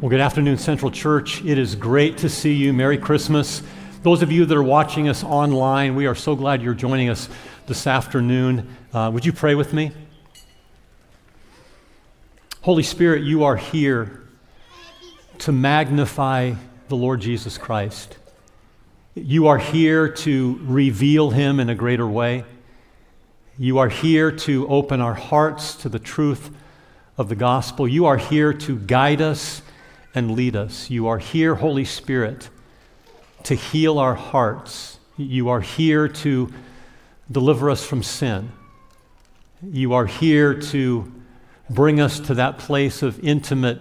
Well, good afternoon, Central Church. It is great to see you. Merry Christmas. Those of you that are watching us online, we are so glad you're joining us this afternoon. Uh, would you pray with me? Holy Spirit, you are here to magnify the Lord Jesus Christ. You are here to reveal him in a greater way. You are here to open our hearts to the truth of the gospel. You are here to guide us and lead us. You are here, Holy Spirit, to heal our hearts. You are here to deliver us from sin. You are here to bring us to that place of intimate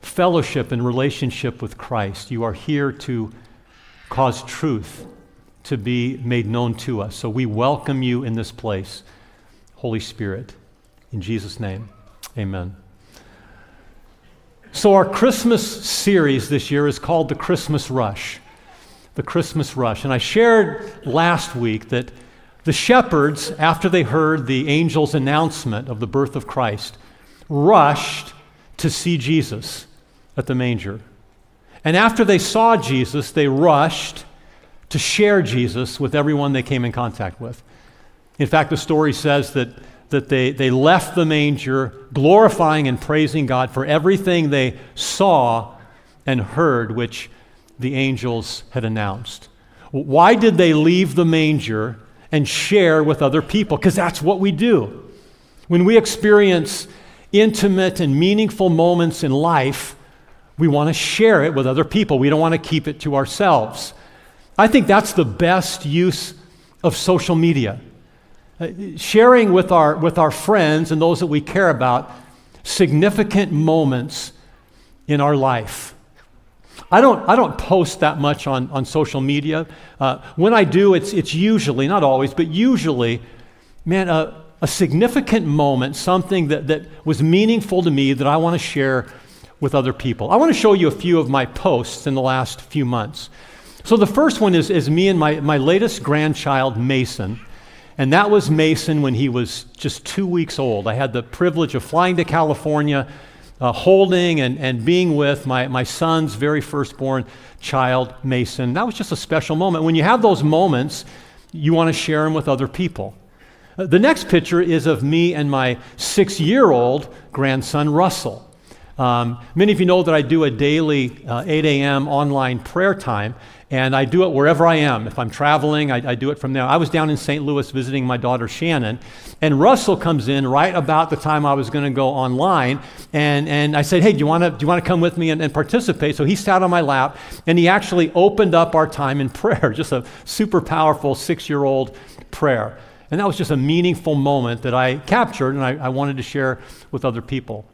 fellowship and relationship with Christ. You are here to cause truth to be made known to us. So we welcome you in this place, Holy Spirit. In Jesus' name, amen. So, our Christmas series this year is called The Christmas Rush. The Christmas Rush. And I shared last week that the shepherds, after they heard the angel's announcement of the birth of Christ, rushed to see Jesus at the manger. And after they saw Jesus, they rushed to share Jesus with everyone they came in contact with. In fact, the story says that that they, they left the manger glorifying and praising God for everything they saw and heard, which the angels had announced. Why did they leave the manger and share with other people? Because that's what we do. When we experience intimate and meaningful moments in life, we want to share it with other people. We don't want to keep it to ourselves. I think that's the best use of social media. Uh, sharing with our, with our friends and those that we care about significant moments in our life. I don't, I don't post that much on, on social media. Uh, when I do, it's, it's usually, not always, but usually, man, a, a significant moment, something that, that was meaningful to me that I want to share with other people. I want to show you a few of my posts in the last few months. So the first one is, is me and my, my latest grandchild, Mason. And that was Mason when he was just two weeks old. I had the privilege of flying to California, uh, holding and, and being with my, my son's very firstborn child, Mason. That was just a special moment. When you have those moments, you want to share them with other people. Uh, the next picture is of me and my six year old grandson, Russell. Um, many of you know that I do a daily uh, 8 a.m. online prayer time, and I do it wherever I am. If I'm traveling, I, I, do it from there. I was down in St. Louis visiting my daughter Shannon, and Russell comes in right about the time I was going to go online. And, and I said, Hey, do you want to come with me and, and participate? So he sat on my lap, and he actually opened up our time in prayer, just a super powerful six year old prayer. And that was just a meaningful moment that I captured and I, I wanted to share with other people.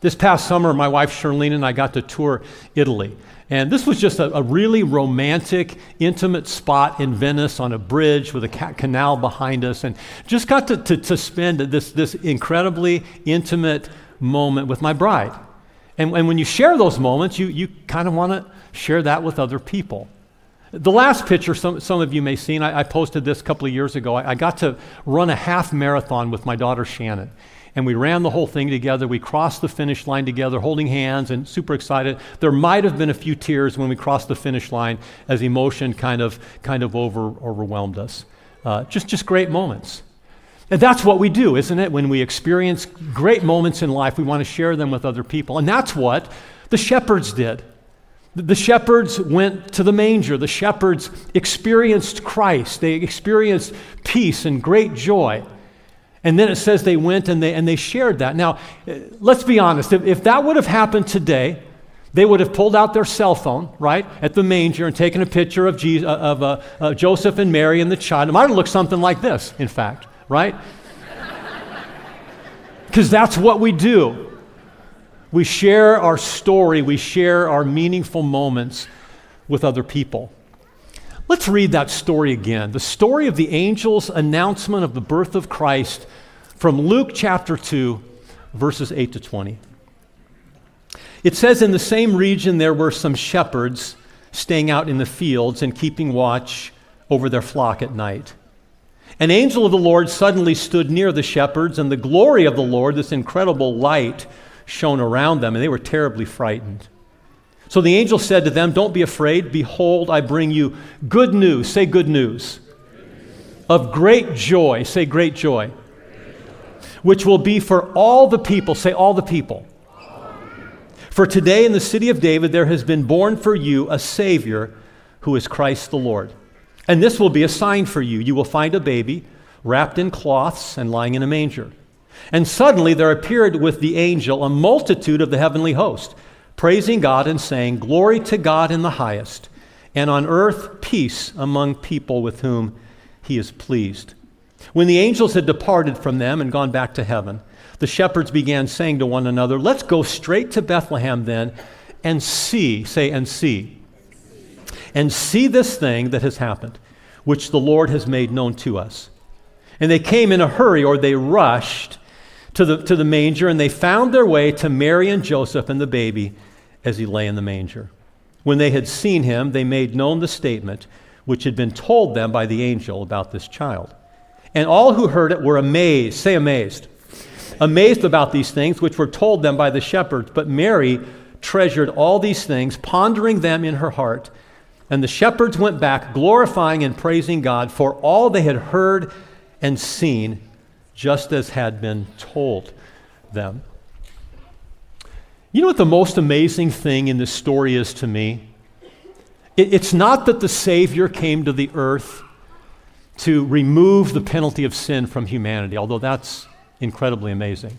This past summer, my wife Charlene and I got to tour Italy. And this was just a, a, really romantic, intimate spot in Venice on a bridge with a ca- canal behind us, and just got to, to, to spend this, this incredibly intimate moment with my bride. And, and when you share those moments, you, you kind of want to share that with other people. The last picture, some, some of you may have seen, I, I posted this a couple of years ago. I, I got to run a half marathon with my daughter Shannon and we ran the whole thing together. We crossed the finish line together, holding hands and super excited. There might have been a few tears when we crossed the finish line as emotion kind of, kind of over, overwhelmed us. Uh, just, just great moments. And that's what we do, isn't it? When we experience great moments in life, we want to share them with other people. And that's what the shepherds did. The shepherds went to the manger. The shepherds experienced Christ. They experienced peace and great joy. And then it says they went and they, and they shared that. Now, let's be honest. If, if that would have happened today, they would have pulled out their cell phone, right, at the manger and taken a picture of, Jesus, uh, of uh, uh, Joseph and Mary and the child. It might have looked something like this, in fact, right? Because that's what we do. We share our story, we share our meaningful moments with other people. Let's read that story again. The story of the angel's announcement of the birth of Christ from Luke chapter 2, verses 8 to 20. It says, In the same region there were some shepherds staying out in the fields and keeping watch over their flock at night. An angel of the Lord suddenly stood near the shepherds, and the glory of the Lord, this incredible light, shone around them, and they were terribly frightened. So the angel said to them, Don't be afraid. Behold, I bring you good news. Say good news. Of great joy. Say great joy. Which will be for all the people. Say all the people. For today in the city of David there has been born for you a Savior who is Christ the Lord. And this will be a sign for you. You will find a baby wrapped in cloths and lying in a manger. And suddenly there appeared with the angel a multitude of the heavenly host, praising God and saying, Glory to God in the highest, and on earth peace among people with whom he is pleased. When the angels had departed from them and gone back to heaven, the shepherds began saying to one another, Let's go straight to Bethlehem then and see, say, and see, and see this thing that has happened, which the Lord has made known to us. And they came in a hurry, or they rushed to the, to the manger, and they found their way to Mary and Joseph and the baby as he lay in the manger. When they had seen him, they made known the statement which had been told them by the angel about this child. And all who heard it were amazed. Say amazed. Amazed about these things which were told them by the shepherds. But Mary treasured all these things, pondering them in her heart. And the shepherds went back, glorifying and praising God for all they had heard and seen just as had been told them. You know what the most amazing thing in this story is to me? It, it's not that the Savior came to the earth to remove the penalty of sin from humanity, although that's incredibly amazing.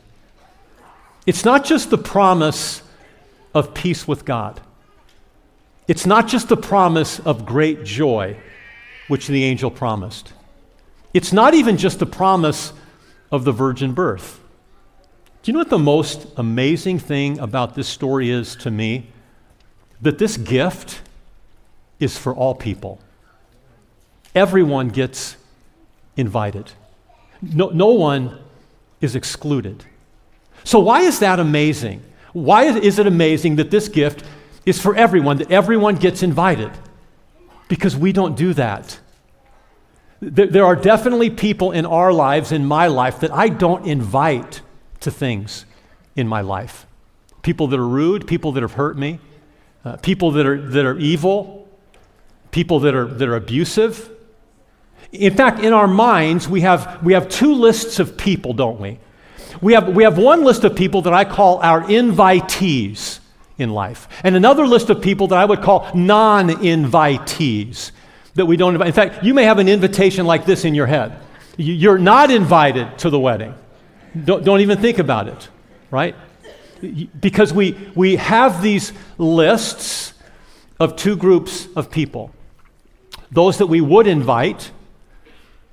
It's not just the promise of peace with God. It's not just the promise of great joy, which the angel promised. It's not even just the promise of the virgin birth. Do you know what the most amazing thing about this story is to me? That this gift is for all people. Everyone gets invited, no, no one is excluded. So, why is that amazing? Why is it amazing that this gift is for everyone, that everyone gets invited? Because we don't do that. There are definitely people in our lives, in my life, that I don't invite to things in my life. People that are rude, people that have hurt me, uh, people that are, that are evil, people that are, that are abusive. In fact, in our minds, we have, we have two lists of people, don't we? We have, we have one list of people that I call our invitees in life, and another list of people that I would call non invitees that we don't invite. In fact, you may have an invitation like this in your head. You're not invited to the wedding. Don't, don't even think about it, right? Because we, we have these lists of two groups of people those that we would invite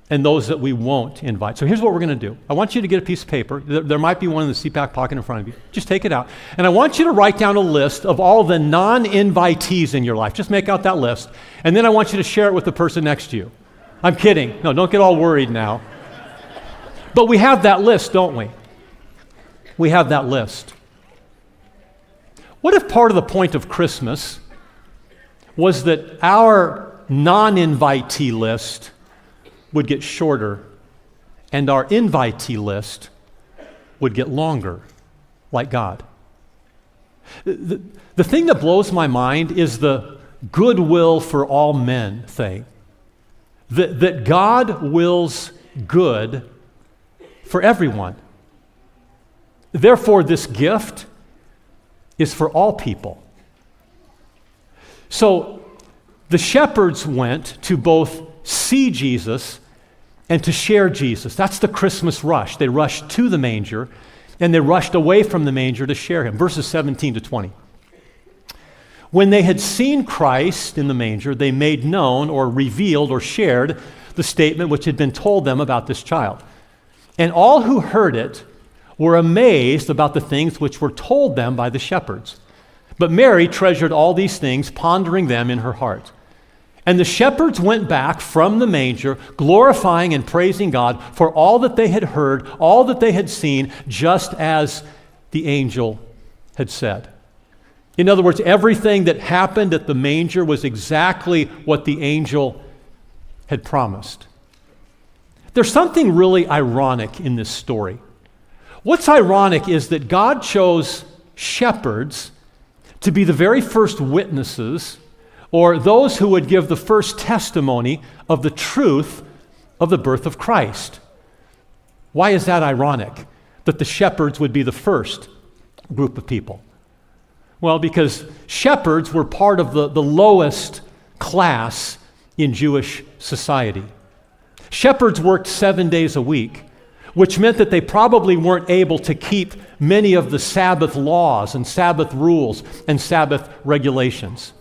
and those that we won't invite. So here's what we're going to do. I want you to get a piece of paper. There, might be one in the back pocket in front of you. Just take it out. And I want you to write down a list of all the non invitees in your life. Just make out that list. And then I want you to share it with the person next to you. I'm kidding. No, don't get all worried now. But we have that list, don't we? We have that list. What if part of the point of Christmas was that our non invitee list would get shorter and our invitee list would get longer, like God. The, the thing that blows my mind is the goodwill for all men thing. That, that God wills good for everyone. Therefore, this gift is for all people. So the shepherds went to both see Jesus and to share Jesus. That's the Christmas rush. They rushed to the manger and they rushed away from the manger to share him. Verses 17 to 20. When they had seen Christ in the manger, they made known or revealed or shared the statement which had been told them about this child. And all who heard it were amazed about the things which were told them by the shepherds. But Mary treasured all these things, pondering them in her heart. And the shepherds went back from the manger, glorifying and praising God for all that they had heard, all that they had seen, just as the angel had said. In other words, everything that happened at the manger was exactly what the angel had promised. There's something really ironic in this story. What's ironic is that God chose shepherds to be the very first witnesses or those who would give the first testimony of the truth of the birth of Christ. Why is that ironic that the shepherds would be the first group of people? Well, because shepherds were part of the, the lowest class in Jewish society. Shepherds worked seven days a week, which meant that they probably weren't able to keep many of the Sabbath laws and Sabbath rules and Sabbath regulations.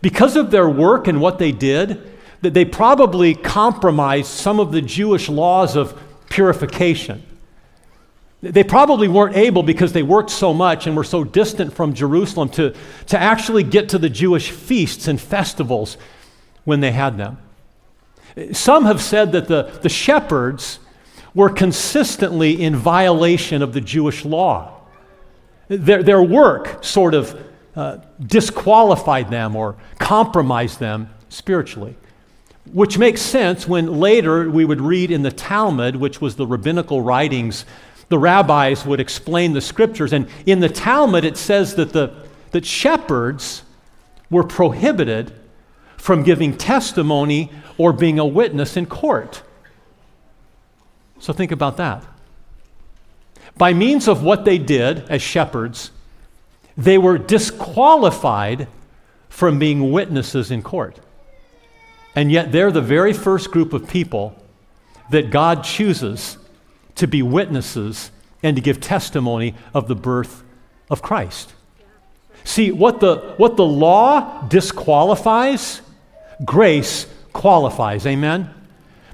Because of their work and what they did, that they probably compromised some of the Jewish laws of purification. They probably weren't able, because they worked so much and were so distant from Jerusalem, to, to actually get to the Jewish feasts and festivals when they had them. Some have said that the, the shepherds were consistently in violation of the Jewish law. Their, their work sort of uh, disqualified them or compromised them spiritually. Which makes sense when later we would read in the Talmud, which was the rabbinical writings, the rabbis would explain the scriptures. And in the Talmud, it says that, the, that shepherds were prohibited from giving testimony or being a witness in court. So think about that. By means of what they did as shepherds, they were disqualified from being witnesses in court. And yet, they're the very first group of people that God chooses to be witnesses and to give testimony of the birth of Christ. See, what the, what the law disqualifies, grace qualifies. Amen?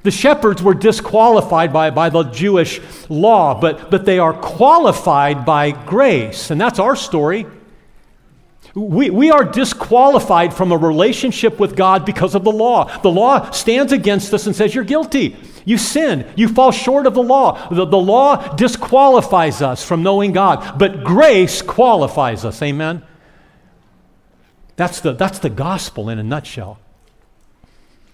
The shepherds were disqualified by, by the Jewish law, but, but they are qualified by grace. And that's our story. We, we are disqualified from a relationship with God because of the law. The law stands against us and says, You're guilty. You sin. You fall short of the law. The, the law disqualifies us from knowing God, but grace qualifies us. Amen? That's the, that's the gospel in a nutshell.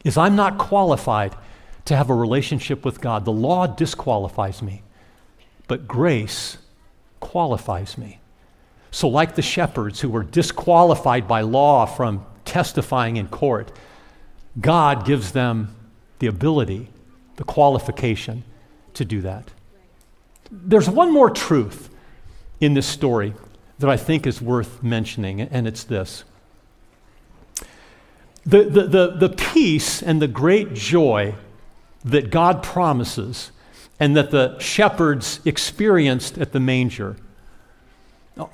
Is I'm not qualified to have a relationship with God. The law disqualifies me, but grace qualifies me. So, like the shepherds who were disqualified by law from testifying in court, God gives them the ability, the qualification to do that. There's one more truth in this story that I think is worth mentioning, and it's this. The, the, the, the peace and the great joy that God promises and that the shepherds experienced at the manger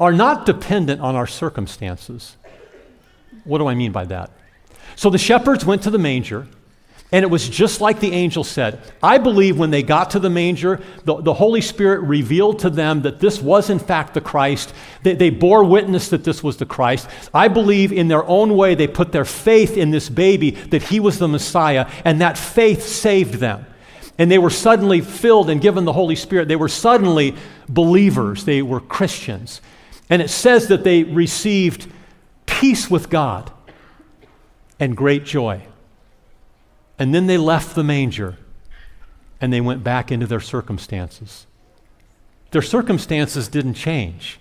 are not dependent on our circumstances. What do I mean by that? So the shepherds went to the manger, and it was just like the angel said. I believe when they got to the manger, the, the Holy Spirit revealed to them that this was, in fact, the Christ. They, they bore witness that this was the Christ. I believe in their own way they put their faith in this baby that he was the Messiah, and that faith saved them. And they were suddenly filled and given the Holy Spirit. They were suddenly believers, they were Christians. And it says that they received peace with God and great joy. And then they left the manger and they went back into their circumstances. Their circumstances didn't change.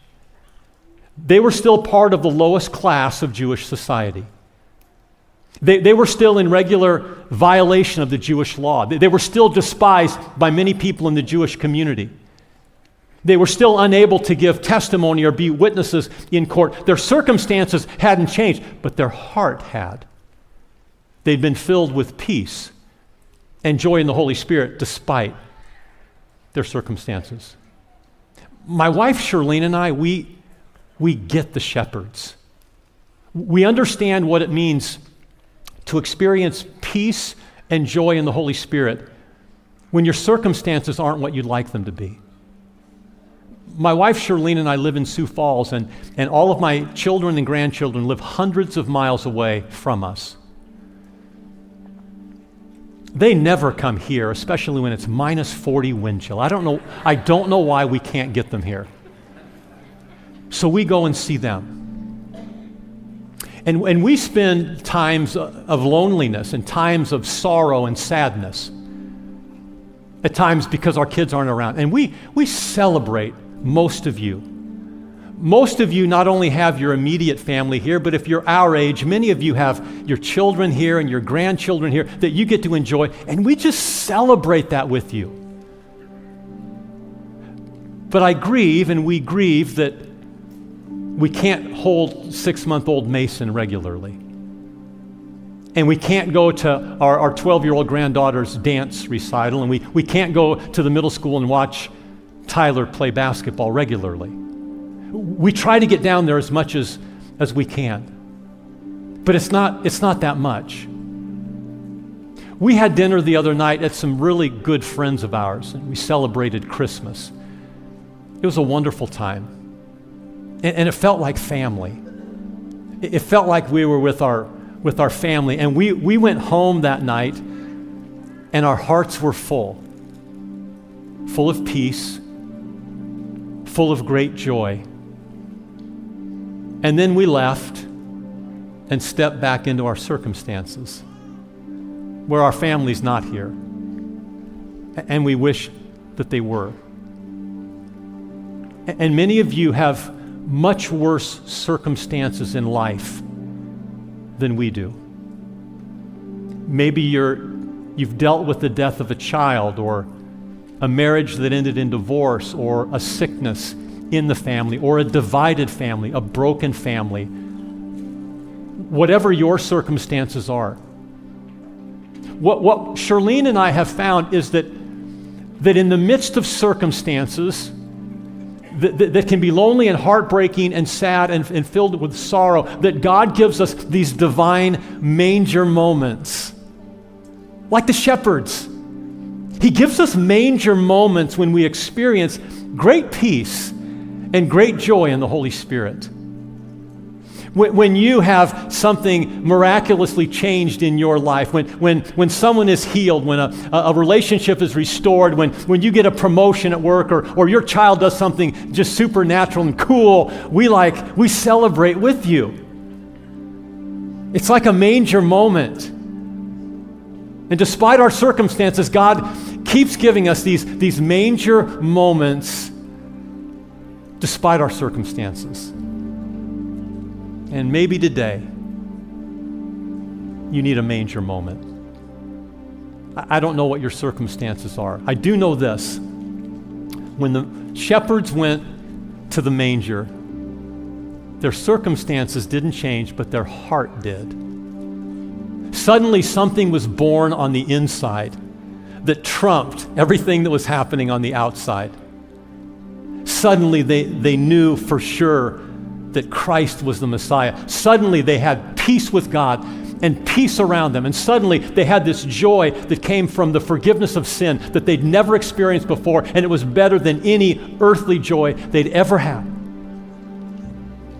They were still part of the lowest class of Jewish society. They, they were still in regular violation of the Jewish law. They, they were still despised by many people in the Jewish community. They were still unable to give testimony or be witnesses in court. Their circumstances hadn't changed, but their heart had. They'd been filled with peace and joy in the Holy Spirit despite their circumstances. My wife, Charlene, and I, we, we get the shepherds. We understand what it means to experience peace and joy in the Holy Spirit when your circumstances aren't what you'd like them to be my wife Charlene and I live in Sioux Falls, and, and all of my children and grandchildren live hundreds of miles away from us. They never come here, especially when it's minus 40 wind chill. I don't know, I don't know why we can't get them here. So we go and see them. And, and we spend times uh, of loneliness and times of sorrow and sadness at times because our kids aren't around. And we, we celebrate most of you. Most of you not only have your immediate family here, but if you're our age, many of you have your children here and your grandchildren here that you get to enjoy. And we just celebrate that with you. But I grieve, and we grieve that we can't hold six month old Mason regularly. And we can't go to our 12 year old granddaughter's dance recital, and we, we can't go to the middle school and watch Tyler play basketball regularly. We try to get down there as much as, as we can, but it's not, it's not that much. We had dinner the other night at some really good friends of ours, and we celebrated Christmas. It was a wonderful time, and, and it felt like family. It, it felt like we were with our, with our family, and we, we went home that night, and our hearts were full full of peace, full of great joy. And then we left and stepped back into our circumstances where our family's not here. And we wish that they were. And many of you have much worse circumstances in life than we do. Maybe you're, you've dealt with the death of a child or a marriage that ended in divorce or a sickness in the family or a divided family, a broken family. Whatever your circumstances are. What, what Charlene and I have found is that, that in the midst of circumstances that, that, that can be lonely and heartbreaking and sad and, and filled with sorrow, that God gives us these divine manger moments, like the shepherds he gives us manger moments when we experience great peace and great joy in the Holy Spirit. When, you have something miraculously changed in your life, when, when, when someone is healed, when a, a relationship is restored, when, when you get a promotion at work or, or your child does something just supernatural and cool, we like, we celebrate with you. It's like a manger moment. And despite our circumstances, God keeps giving us these, these manger moments despite our circumstances. And maybe today, you need a manger moment. I don't know what your circumstances are. I do know this. When the shepherds went to the manger, their circumstances didn't change, but their heart did. Suddenly, something was born on the inside that trumped everything that was happening on the outside. Suddenly, they, they knew for sure that Christ was the Messiah. Suddenly, they had peace with God and peace around them. And suddenly, they had this joy that came from the forgiveness of sin that they'd never experienced before, and it was better than any earthly joy they'd ever had.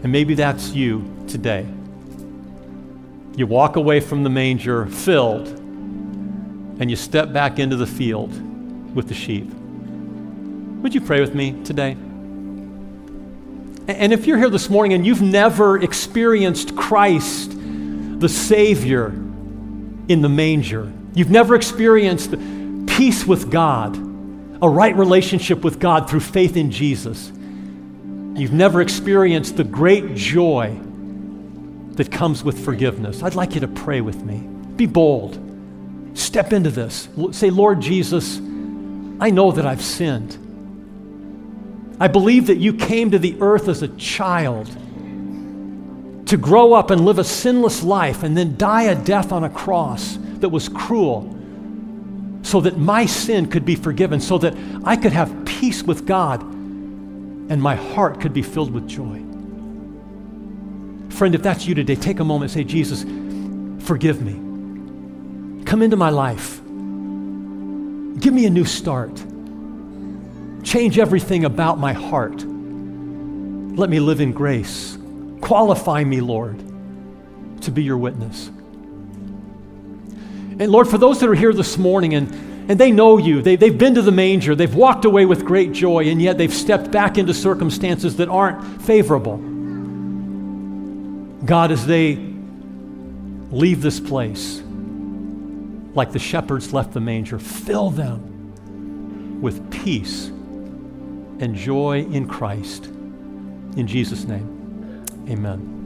And maybe that's you today. You walk away from the manger filled and you step back into the field with the sheep. Would you pray with me today? And if you're here this morning and you've never experienced Christ, the Savior, in the manger, you've never experienced peace with God, a right relationship with God through faith in Jesus, you've never experienced the great joy that comes with forgiveness, I'd like you to pray with me. Be bold. Step into this. Say, Lord Jesus, I know that I've sinned. I believe that you came to the earth as a child to grow up and live a sinless life and then die a death on a cross that was cruel so that my sin could be forgiven, so that I could have peace with God and my heart could be filled with joy. Friend, if that's you today, take a moment and say, Jesus, forgive me. Come into my life. Give me a new start. Change everything about my heart. Let me live in grace. Qualify me, Lord, to be your witness. And Lord, for those that are here this morning and, and they know you, they, they've been to the manger, they've walked away with great joy, and yet they've stepped back into circumstances that aren't favorable. God, as they leave this place, like the shepherds left the manger. Fill them with peace and joy in Christ. In Jesus' name, amen.